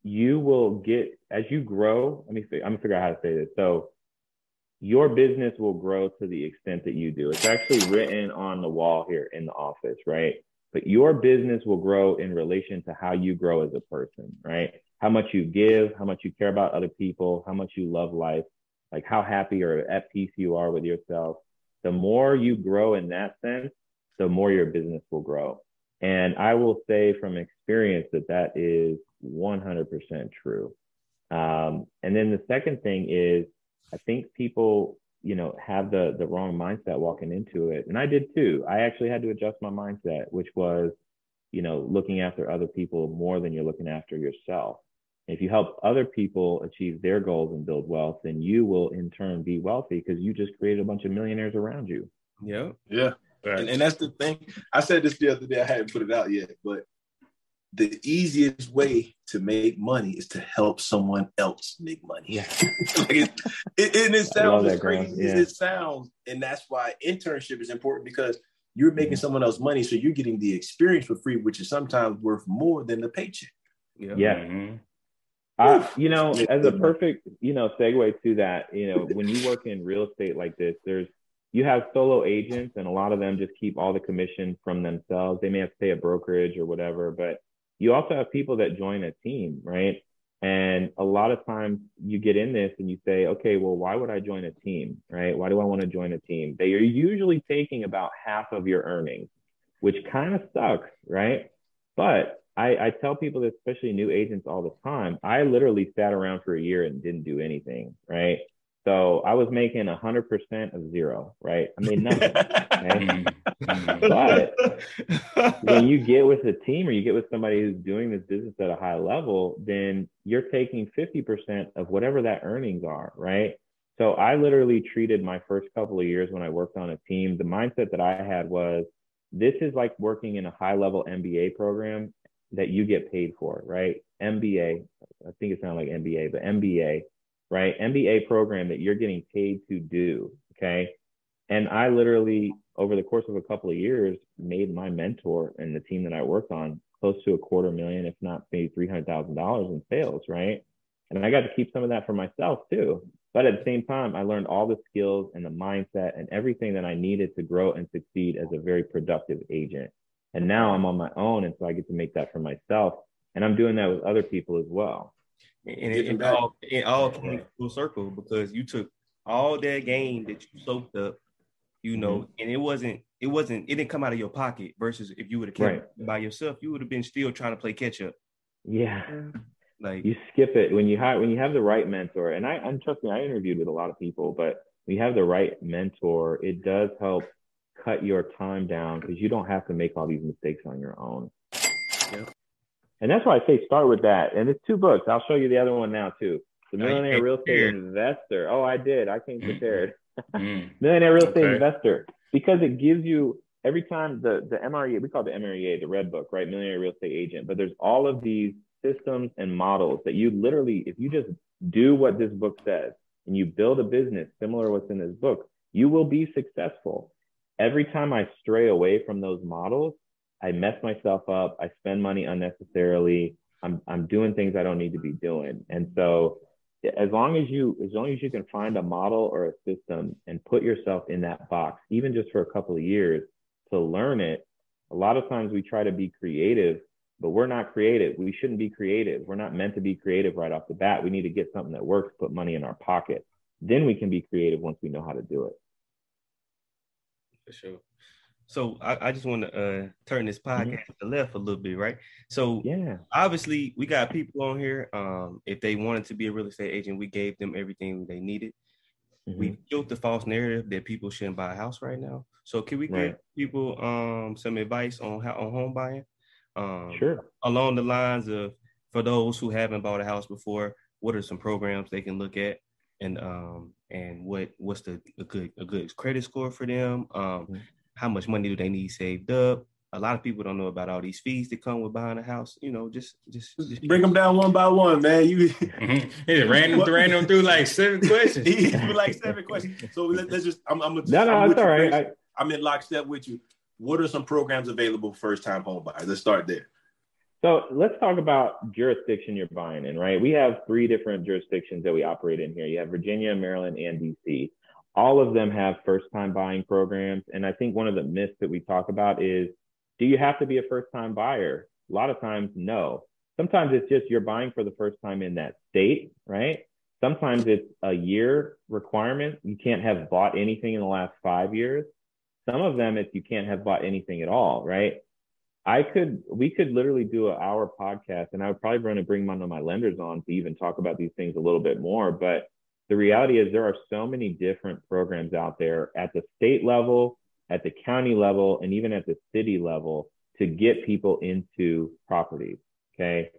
you will get as you grow. Let me. see. I'm gonna figure out how to say this. So your business will grow to the extent that you do. It's actually written on the wall here in the office, right? But your business will grow in relation to how you grow as a person, right? How much you give, how much you care about other people, how much you love life, like how happy or at peace you are with yourself. The more you grow in that sense, the more your business will grow. And I will say from experience that that is 100% true. Um, and then the second thing is, I think people, you know, have the the wrong mindset walking into it, and I did too. I actually had to adjust my mindset, which was, you know, looking after other people more than you're looking after yourself. If you help other people achieve their goals and build wealth, then you will in turn be wealthy because you just created a bunch of millionaires around you. Yeah. Yeah. And, and that's the thing. I said this the other day. I hadn't put it out yet, but the easiest way to make money is to help someone else make money. Yeah. like it, it, and it sounds as that, crazy Yeah. as it sounds. And that's why internship is important because you're making someone else money. So you're getting the experience for free, which is sometimes worth more than the paycheck. Yeah. Yeah. Mhm. Uh, you know, as a perfect, you know, segue to that, you know, when you work in real estate like this, there's you have solo agents and a lot of them just keep all the commission from themselves. They may have to pay a brokerage or whatever, but you also have people that join a team, right? And a lot of times you get in this and you say, okay, well, why would I join a team, right? Why do I want to join a team? They are usually taking about half of your earnings, which kind of sucks, right? But I, I tell people, this, especially new agents, all the time. I literally sat around for a year and didn't do anything, right? So I was making a hundred percent of zero, right? I mean nothing. okay? Mhm. But when you get with a team or you get with somebody who's doing this business at a high level, then you're taking 50% of whatever that earnings are, right? So I literally treated my first couple of years when I worked on a team, the mindset that I had was this is like working in a high level MBA program that you get paid for, right? MBA, I think it sounded like MBA, but MBA, right? MBA program that you're getting paid to do, okay? And I literally, over the course of a couple of years, made my mentor and the team that I worked on close to a quarter million, if not maybe three hundred thousand dollars in sales, right? And I got to keep some of that for myself too. But at the same time, I learned all the skills and the mindset and everything that I needed to grow and succeed as a very productive agent. And now I'm on my own, and so I get to make that for myself. And I'm doing that with other people as well. And it, it all it all came full circle because you took all that game that you soaked up, you know, Mm-hmm. and it wasn't it wasn't it didn't come out of your pocket versus if you would have kept Right. it by yourself, you would have been still trying to play catch up. Yeah. Like you skip it when you have when you have the right mentor and i and trust me i interviewed with a lot of people but when you have the right mentor it does help cut your time down because you don't have to make all these mistakes on your own. And that's why i say start with that. And it's two books. I'll show you the other one now too. The millionaire real estate prepared. investor. Oh i did. I came Mhm. prepared. Mhm. millionaire real estate Okay. investor. Because it gives you every time the the MREA we call the MREA the red book right? Millionaire real estate agent. But there's all of these systems and models that you literally if you just do what this book says and you build a business similar to what's in this book you will be successful every time I stray away from those models I mess myself up. I spend money unnecessarily. I'm I'm doing things I don't need to be doing. And so as long as you as long as you can find a model or a system and put yourself in that box even just for a couple of years to learn it a lot of times we try to be creative but we're not creative. We shouldn't be creative. We're not meant to be creative right off the bat. We need to get something that works put money in our pocket. Then we can be creative once we know how to do it for sure. So I, I just want to uh turn this podcast to the left a little bit, right? So yeah obviously we got people on here. Um, if they wanted to be a real estate agent, we gave them everything they needed. Mhm. We built the false narrative that people shouldn't buy a house right now. So can we give Right. people um some advice on how on home buying? Um, sure along the lines of for those who haven't bought a house before, what are some programs they can look at, and um and what what's the a good a good credit score for them? Um, Mhm. how much money do they need saved up? A lot of people don't know about all these fees that come with buying a house. You know, just just, just Bring them down one by one, man. You Mhm. He just ran them, ran them through like seven questions. he like seven questions. So let, us just I'm, I'm gonna just, no no I'm with it's all you, right Chris. I, I'm in lockstep with you. What are some programs available for first time home buyers? Let's start there. So let's talk about jurisdiction you're buying in, right? We have three different jurisdictions that we operate in here. You have Virginia, Maryland, and DC. All of them have first time buying programs. And I think one of the myths that we talk about is do you have to be a first time buyer? A lot of times, no. Sometimes it's just you're buying for the first time in that state, right? Sometimes it's a year requirement. You can't have bought anything in the last five years. Some of them, it's you can't have bought anything at all, right? I could, we could literally do an hour podcast, and I would probably want to bring one of my lenders on to even talk about these things a little bit more. But the reality is, there are so many different programs out there at the state level, at the county level, and even at the city level to get people into properties. Okay.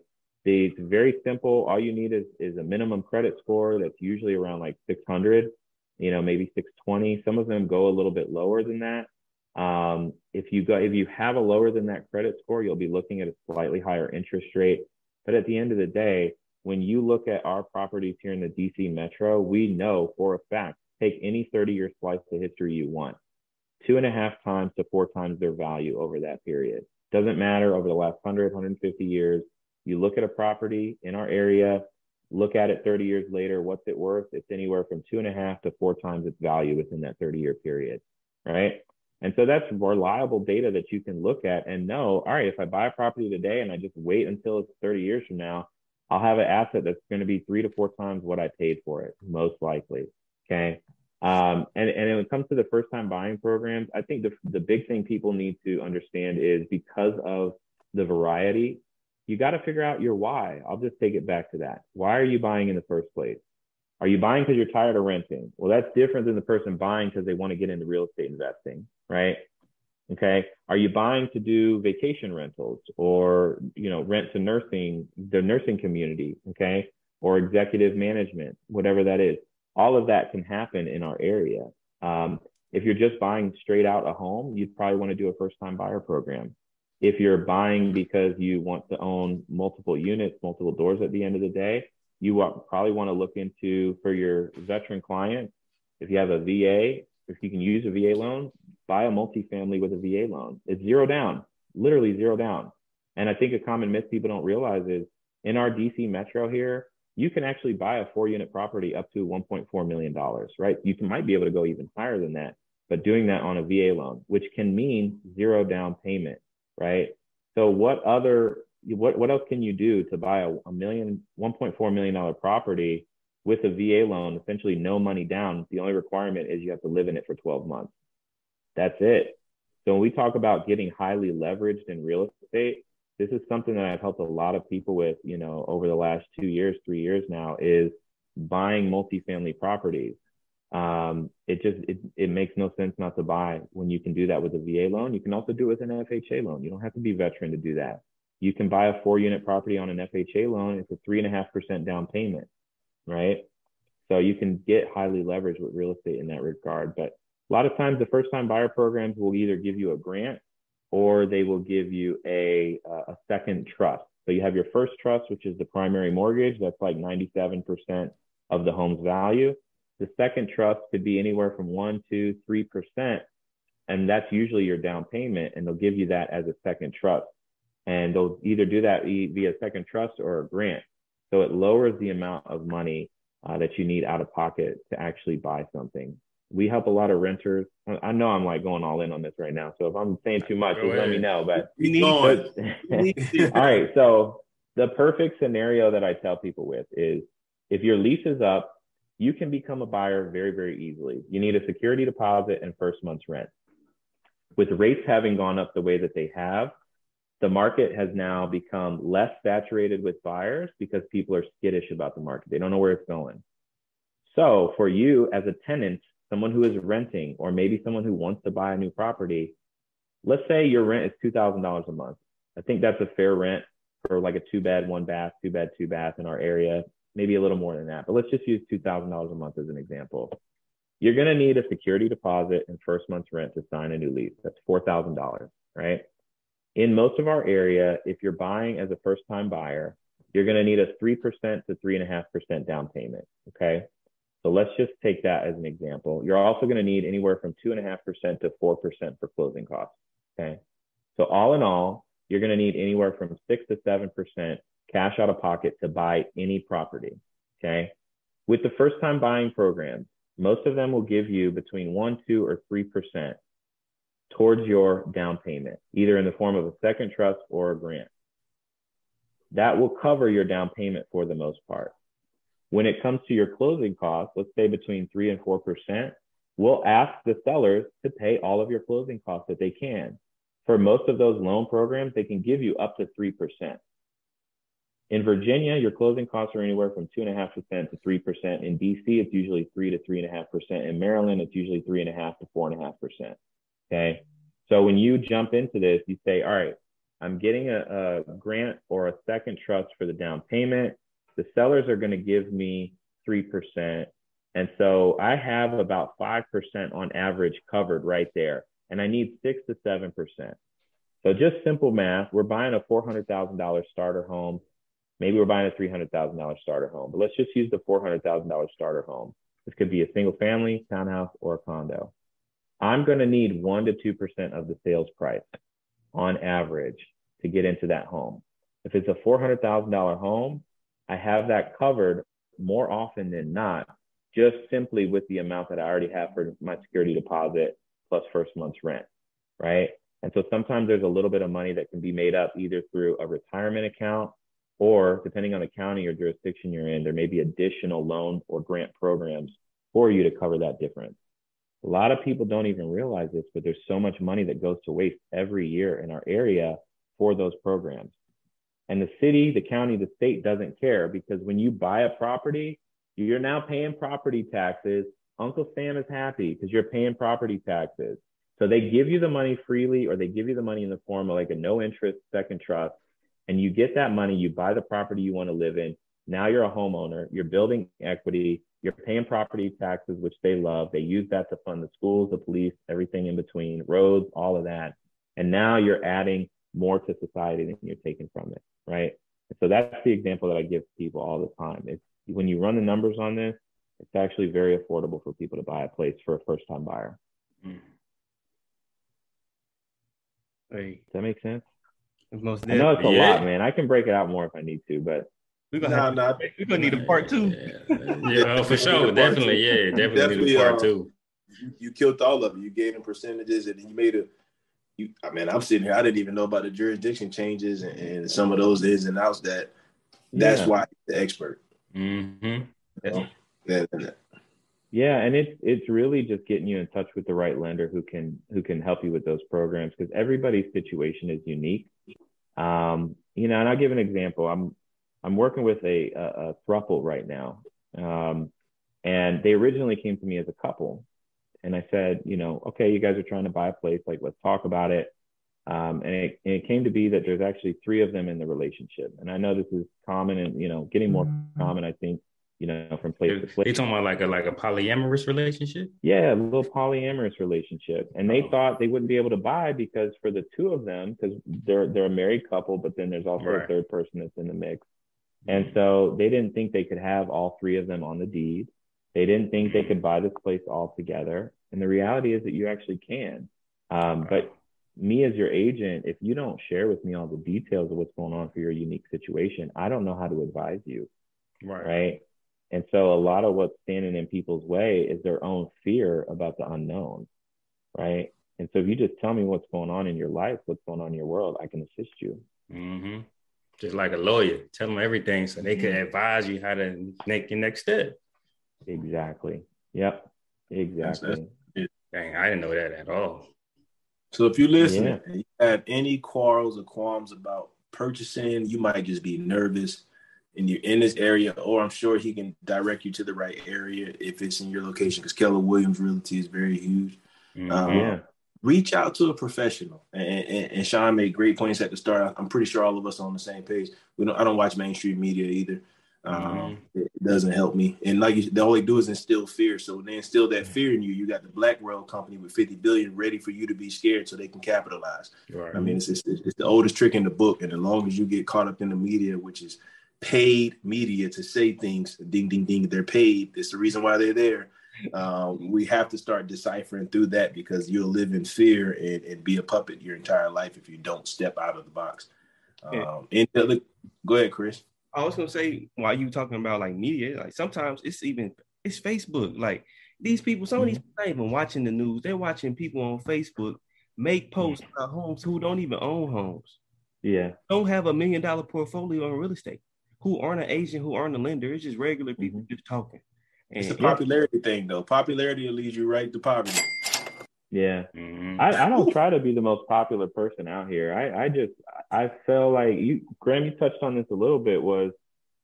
It's very simple. All you need is, is a minimum credit score that's usually around like 600, you know, maybe 620. Some of them go a little bit lower than that. Um, if you go, if you have a lower than that credit score, you'll be looking at a slightly higher interest rate. But at the end of the day, when you look at our properties here in the DC metro, we know for a fact, take any 30 year slice of history you want, two and a half times to four times their value over that period. Doesn't matter over the last 100, 150 years. You look at a property in our area, look at it 30 years later, what's it worth? It's anywhere from two and a half to four times its value within that 30 year period, right? And so that's reliable data that you can look at and know, all right, if I buy a property today and I just wait until it's 30 years from now, I'll have an asset that's going to be three to four times what I paid for it, most likely. Okay. Um, and, and when it comes to the first time buying programs, I think the, the big thing people need to understand is because of the variety, you got to figure out your why. I'll just take it back to that. Why are you buying in the first place? Are you buying because you're tired of renting? Well, that's different than the person buying because they want to get into real estate investing, right? Okay. Are you buying to do vacation rentals or, you know, rent to nursing, the nursing community? Okay. Or executive management, whatever that is. All of that can happen in our area. Um, if you're just buying straight out a home, you'd probably want to do a first time buyer program. If you're buying because you want to own multiple units, multiple doors at the end of the day, you probably want to look into for your veteran clients. If you have a VA, if you can use a VA loan, buy a multifamily with a VA loan. It's zero down, literally zero down. And I think a common myth people don't realize is in our DC metro here, you can actually buy a four unit property up to $1.4 million, right? You can, might be able to go even higher than that, but doing that on a VA loan, which can mean zero down payment, right? So what other what what else can you do to buy a, a million 1.4 million dollar property with a VA loan, essentially no money down? The only requirement is you have to live in it for 12 months. That's it. So when we talk about getting highly leveraged in real estate, this is something that I've helped a lot of people with, you know, over the last two years, three years now, is buying multifamily properties. Um, it just it, it makes no sense not to buy when you can do that with a VA loan. You can also do it with an FHA loan. You don't have to be veteran to do that. You can buy a four unit property on an FHA loan. It's a three and a half percent down payment, right? So you can get highly leveraged with real estate in that regard. But a lot of times the first time buyer programs will either give you a grant or they will give you a, uh, a second trust. So you have your first trust, which is the primary mortgage. That's like 97% of the home's value. The second trust could be anywhere from one, two, three percent, and that's usually your down payment. And they'll give you that as a second trust, and they'll either do that via second trust or a grant. So it lowers the amount of money uh, that you need out of pocket to actually buy something. We help a lot of renters. I know I'm like going all in on this right now, so if I'm saying too much, just let me know. But you need all right. So the perfect scenario that I tell people with is if your lease is up you can become a buyer very, very easily. You need a security deposit and first month's rent. With rates having gone up the way that they have, the market has now become less saturated with buyers because people are skittish about the market. They don't know where it's going. So for you as a tenant, someone who is renting, or maybe someone who wants to buy a new property, let's say your rent is $2,000 a month. I think that's a fair rent for like a two bed, one bath, two bed, two bath in our area maybe a little more than that, but let's just use $2,000 a month as an example. You're going to need a security deposit and first month's rent to sign a new lease. That's $4,000, right? In most of our area, if you're buying as a first time buyer, you're going to need a 3% to 3.5% down payment. Okay. So let's just take that as an example. You're also going to need anywhere from 2.5% to 4% for closing costs. Okay. So all in all, you're going to need anywhere from 6 to 7% cash out of pocket to buy any property. Okay. With the first time buying programs, most of them will give you between one, two, or 3% towards your down payment, either in the form of a second trust or a grant. That will cover your down payment for the most part. When it comes to your closing costs, let's say between three and 4%, we'll ask the sellers to pay all of your closing costs that they can. For most of those loan programs, they can give you up to 3%. In Virginia, your closing costs are anywhere from 2.5% to 3%. In DC, it's usually 3 to 3.5%. In Maryland, it's usually 3.5 to 4.5%. Okay. So when you jump into this, you say, all right, I'm getting a, a grant or a second trust for the down payment. The sellers are going to give me 3%. And so I have about 5% on average covered right there. And I need 6 to 7%. So just simple math, we're buying a $400,000 starter home. Maybe we're buying a $300,000 starter home, but let's just use the $400,000 starter home. This could be a single family, townhouse, or a condo. I'm going to need 1 to 2% of the sales price on average to get into that home. If it's a $400,000 home, I have that covered more often than not, just simply with the amount that I already have for my security deposit plus first month's rent, right? And so sometimes there's a little bit of money that can be made up either through a retirement account or depending on the county or jurisdiction you're in, there may be additional loan or grant programs for you to cover that difference. A lot of people don't even realize this, but there's so much money that goes to waste every year in our area for those programs. And the city, the county, the state doesn't care because when you buy a property, you're now paying property taxes. Uncle Sam is happy because you're paying property taxes. So they give you the money freely or they give you the money in the form of like a no interest second trust. And you get that money, you buy the property you want to live in. Now you're a homeowner, you're building equity, you're paying property taxes, which they love. They use that to fund the schools, the police, everything in between, roads, all of that. And now you're adding more to society than you're taking from it, right? So that's the example that I give people all the time. It's when you run the numbers on this, it's actually very affordable for people to buy a place for a first time buyer. Mm. Hey. Does that make sense? Most I know it's a yeah. lot, man. I can break it out more if I need to, but we're gonna nah, have nah, we're gonna need a part two. Yeah, yeah for sure. Definitely, yeah, definitely, definitely need a part uh, two. You, you, killed all of it. You gave them percentages and you made a you I mean, I'm sitting here, I didn't even know about the jurisdiction changes and, and some of those ins and outs that that's yeah. why the expert. Mm-hmm. Yeah. yeah, and it's it's really just getting you in touch with the right lender who can who can help you with those programs because everybody's situation is unique. Um, you know, and I'll give an example. I'm I'm working with a a, a thruple right now, um, and they originally came to me as a couple, and I said, you know, okay, you guys are trying to buy a place, like let's talk about it. Um, and, it, and, it, came to be that there's actually three of them in the relationship. And I know this is common and, you know, getting more mm-hmm. common, I think, you know, from place to place. You talking about like a, like a polyamorous relationship? Yeah, a little polyamorous relationship. And they oh. thought they wouldn't be able to buy because for the two of them, because they're, they're a married couple, but then there's also right. a third person that's in the mix. And so they didn't think they could have all three of them on the deed. They didn't think they could buy this place all together. And the reality is that you actually can. Um, but me as your agent, if you don't share with me all the details of what's going on for your unique situation, I don't know how to advise you. Right. Right. And so a lot of what's standing in people's way is their own fear about the unknown. Right. And so if you just tell me what's going on in your life, what's going on in your world, I can assist you. Mm-hmm. Just like a lawyer, tell them everything so they can mm-hmm. advise you how to make your next step. Exactly. Yep. Exactly. Dang, I didn't know that at all. So if you listen yeah. and you have any quarrels or qualms about purchasing, you might just be nervous and you're in this area, or I'm sure he can direct you to the right area if it's in your location because Keller Williams Realty is very huge. Mm-hmm. Um, yeah. Reach out to a professional, and, and, and, Sean made great points at the start. I'm pretty sure all of us are on the same page. We don't. I don't watch mainstream media either. Um, mm-hmm. It doesn't help me. And like you, all they do is instill fear. So they instill that fear in you. You got the BlackRock company with 50 billion ready for you to be scared so they can capitalize. Right. I mean, it's, it's, it's the oldest trick in the book. And as long as you get caught up in the media, which is paid media to say things, ding, ding, ding, they're paid. It's the reason why they're there. Um, we have to start deciphering through that because you'll live in fear and, and, be a puppet your entire life if you don't step out of the box. Um, and, go ahead, Chris. I was gonna say while you talking about like media, like sometimes it's even it's Facebook. Like these people, some of these mm-hmm. people not even watching the news. They're watching people on Facebook make posts about homes who don't even own homes. Yeah. Don't have a million dollar portfolio on real estate. Who aren't an agent, who aren't a lender. It's just regular people mm-hmm. just talking. And it's a popularity yeah. thing though. Popularity will lead you right to poverty. Yeah, mm-hmm. I, I don't try to be the most popular person out here. I I just I feel like you, Graham, you touched on this a little bit. Was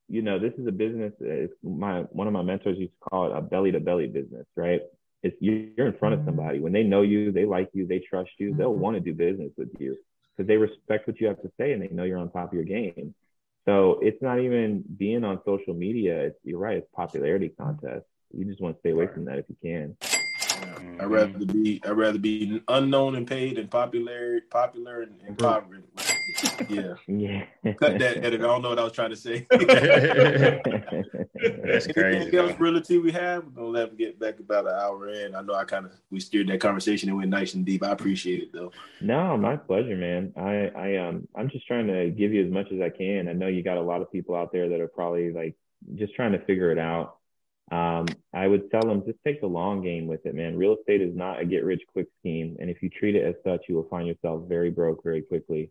you know this is a business. It's my one of my mentors used to call it a belly to belly business, right? It's you're in front of mm-hmm. somebody when they know you, they like you, they trust you, they'll mm-hmm. want to do business with you because they respect what you have to say and they know you're on top of your game. So it's not even being on social media. It's, you're right. It's popularity contest. You just want to stay away from that if you can. Mm-hmm. I'd rather be I'd rather be unknown and paid and popular popular and, and poverty. Yeah. Yeah. Cut that edit. I don't know what I was trying to say. That's crazy. Anything else realty we have? We're gonna let him get back about an hour in. I know I kind of we steered that conversation and went nice and deep. I appreciate it though. No, my pleasure, man. I I um I'm just trying to give you as much as I can. I know you got a lot of people out there that are probably like just trying to figure it out I would tell them just take the long game with it, man. Real estate is not a get rich quick scheme. And if you treat it as such, you will find yourself very broke very quickly.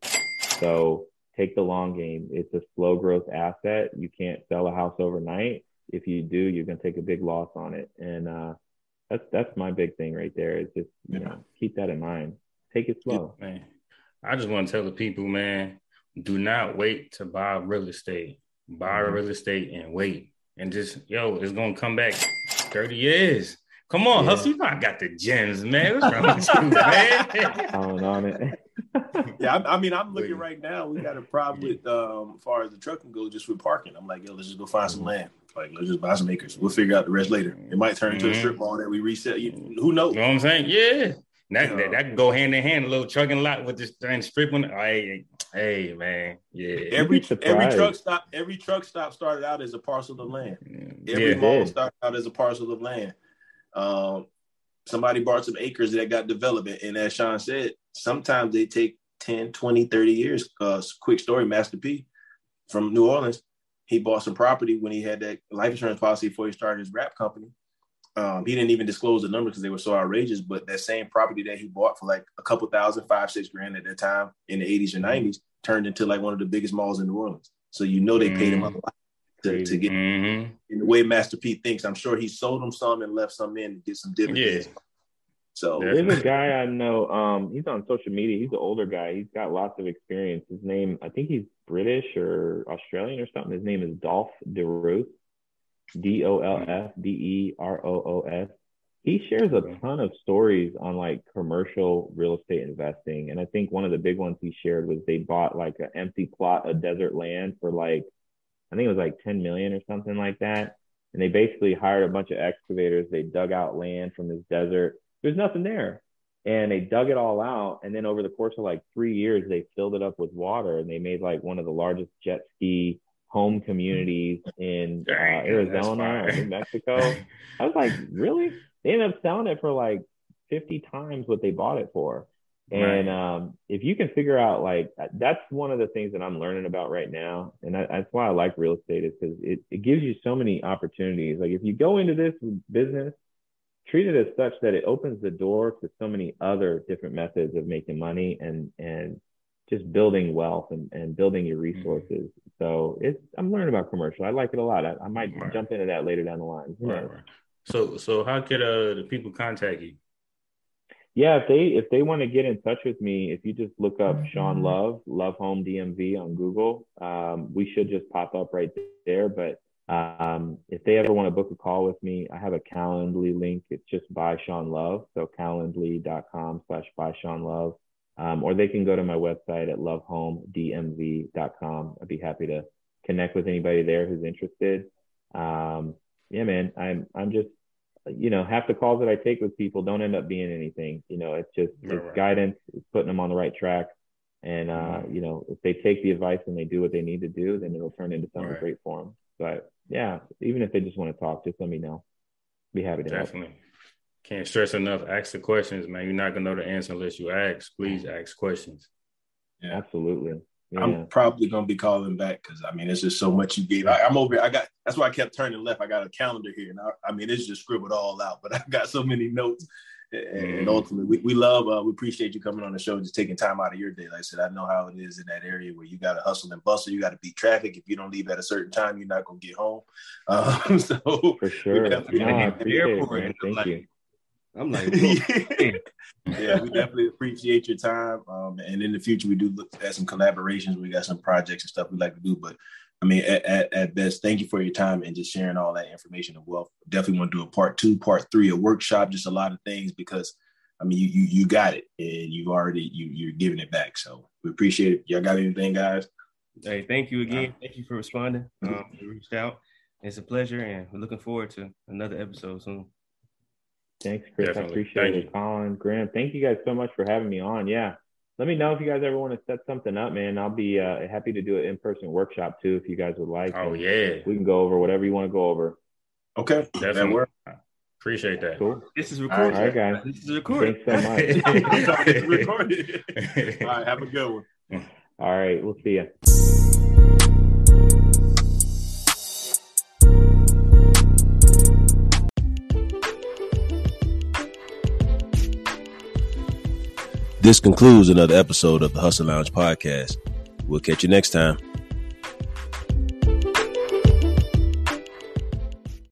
So take the long game. It's a slow growth asset. You can't sell a house overnight. If you do, you're going to take a big loss on it. And, uh, that's, that's my big thing right there is just, you yeah. know, keep that in mind. Take it slow. Man. I just want to tell the people, man, do not wait to buy real estate. Buy mm-hmm. real estate and wait and just yo, it's gonna come back 30 years. Come on, yeah. hustle. You know I got the gems, man. What's wrong with you, man? on it. yeah, I, I, mean, I'm looking right now. We got a problem with um as far as the trucking goes, just with parking. I'm like, yo, let's just go find some land. Like, let's just buy some acres. We'll figure out the rest later. It might turn into mm-hmm. a strip mall that we reset. You, who knows? You know what I'm saying? Yeah. That, that, that can go hand in hand, a little trucking lot with this thing stripping. Hey, hey, man, yeah. Every every truck stop, every truck stop started out as a parcel of land. Every yeah. mall started out as a parcel of land. Um, somebody bought some acres that got development, and as Sean said, sometimes they take 10, 20, 30 years. Uh, quick story, Master P from New Orleans, he bought some property when he had that life insurance policy before he started his rap company um, he didn't even disclose the number because they were so outrageous. But that same property that he bought for like a couple thousand, five, six grand at that time in the 80s or 90s mm-hmm. turned into like one of the biggest malls in New Orleans. So you know they paid him a mm-hmm. lot to, to get mm-hmm. in the way Master P thinks. I'm sure he sold them some and left some in to get some dividends. Yeah. So there's a guy I know. Um, he's on social media. He's an older guy. He's got lots of experience. His name, I think he's British or Australian or something. His name is Dolf DeRoos. D O L F D E R O O S. He shares a ton of stories on like commercial real estate investing. And I think one of the big ones he shared was they bought like an empty plot of desert land for like, I think it was like 10 million or something like that. And they basically hired a bunch of excavators. They dug out land from this desert. There's nothing there. And they dug it all out. And then over the course of like three years, they filled it up with water and they made like one of the largest jet ski home communities in uh, Arizona or New Mexico. I was like, really? They ended up selling it for like 50 times what they bought it for. And right. um, if you can figure out like that's one of the things that I'm learning about right now, and I, that's why I like real estate is because it, it gives you so many opportunities. Like if you go into this business, treat it as such that it opens the door to so many other different methods of making money and and just building wealth and, and building your mm-hmm. resources. So it's I'm learning about commercial. I like it a lot. I, I might right. jump into that later down the line. Right, right. So so how could uh the people contact you? Yeah, if they if they want to get in touch with me, if you just look up mm-hmm. Sean Love, Love Home DMV on Google, um, we should just pop up right there. But um, if they ever want to book a call with me, I have a Calendly link. It's just by Sean Love. So calendly.com slash by Sean Love. Um, or they can go to my website at lovehomedmv.com. I'd be happy to connect with anybody there who's interested. Um, yeah, man, I'm I'm just you know half the calls that I take with people don't end up being anything. You know, it's just it's right. guidance, it's putting them on the right track. And uh, mm-hmm. you know, if they take the advice and they do what they need to do, then it'll turn into something right. great for them. But yeah, even if they just want to talk, just let me know. Be happy to Definitely. Help. Can't stress enough. Ask the questions, man. You're not gonna know the answer unless you ask. Please ask questions. Yeah, absolutely. Yeah. I'm probably gonna be calling back because I mean it's just so much you gave. I, am over. I got that's why I kept turning left. I got a calendar here, and I, I mean it's just scribbled all out. But I've got so many notes, and, mm-hmm. ultimately we, we love uh, we appreciate you coming on the show, just taking time out of your day. Like I said, I know how it is in that area where you got to hustle and bustle. You got to beat traffic. If you don't leave at a certain time, you're not gonna get home. Um, so for sure, no, I appreciate it, man. Thank like, you I'm like, yeah, we definitely appreciate your time. Um, and in the future, we do look at some collaborations. We got some projects and stuff we like to do. But I mean, at, at, at, best, thank you for your time and just sharing all that information and wealth. Definitely want to do a part two, part three, a workshop, just a lot of things because I mean, you you, you got it and you've already you you're giving it back. So we appreciate it. Y'all got anything, guys? Hey, thank you again. Thank you for responding. Um, you reached out. It's a pleasure, and we're looking forward to another episode soon. Thanks, Chris. Definitely. I appreciate thank it. You. Colin, Graham, thank you guys so much for having me on. Yeah. Let me know if you guys ever want to set something up, man. I'll be uh, happy to do an in-person workshop too, if you guys would like. Oh yeah, we can go over whatever you want to go over. Okay, definitely. work. Appreciate that. Cool. This is recorded. All right, guys. This is recorded. Thanks so much. All right, have a good one. All right, we'll see you. This concludes another episode of the Hustle Lounge podcast. We'll catch you next time.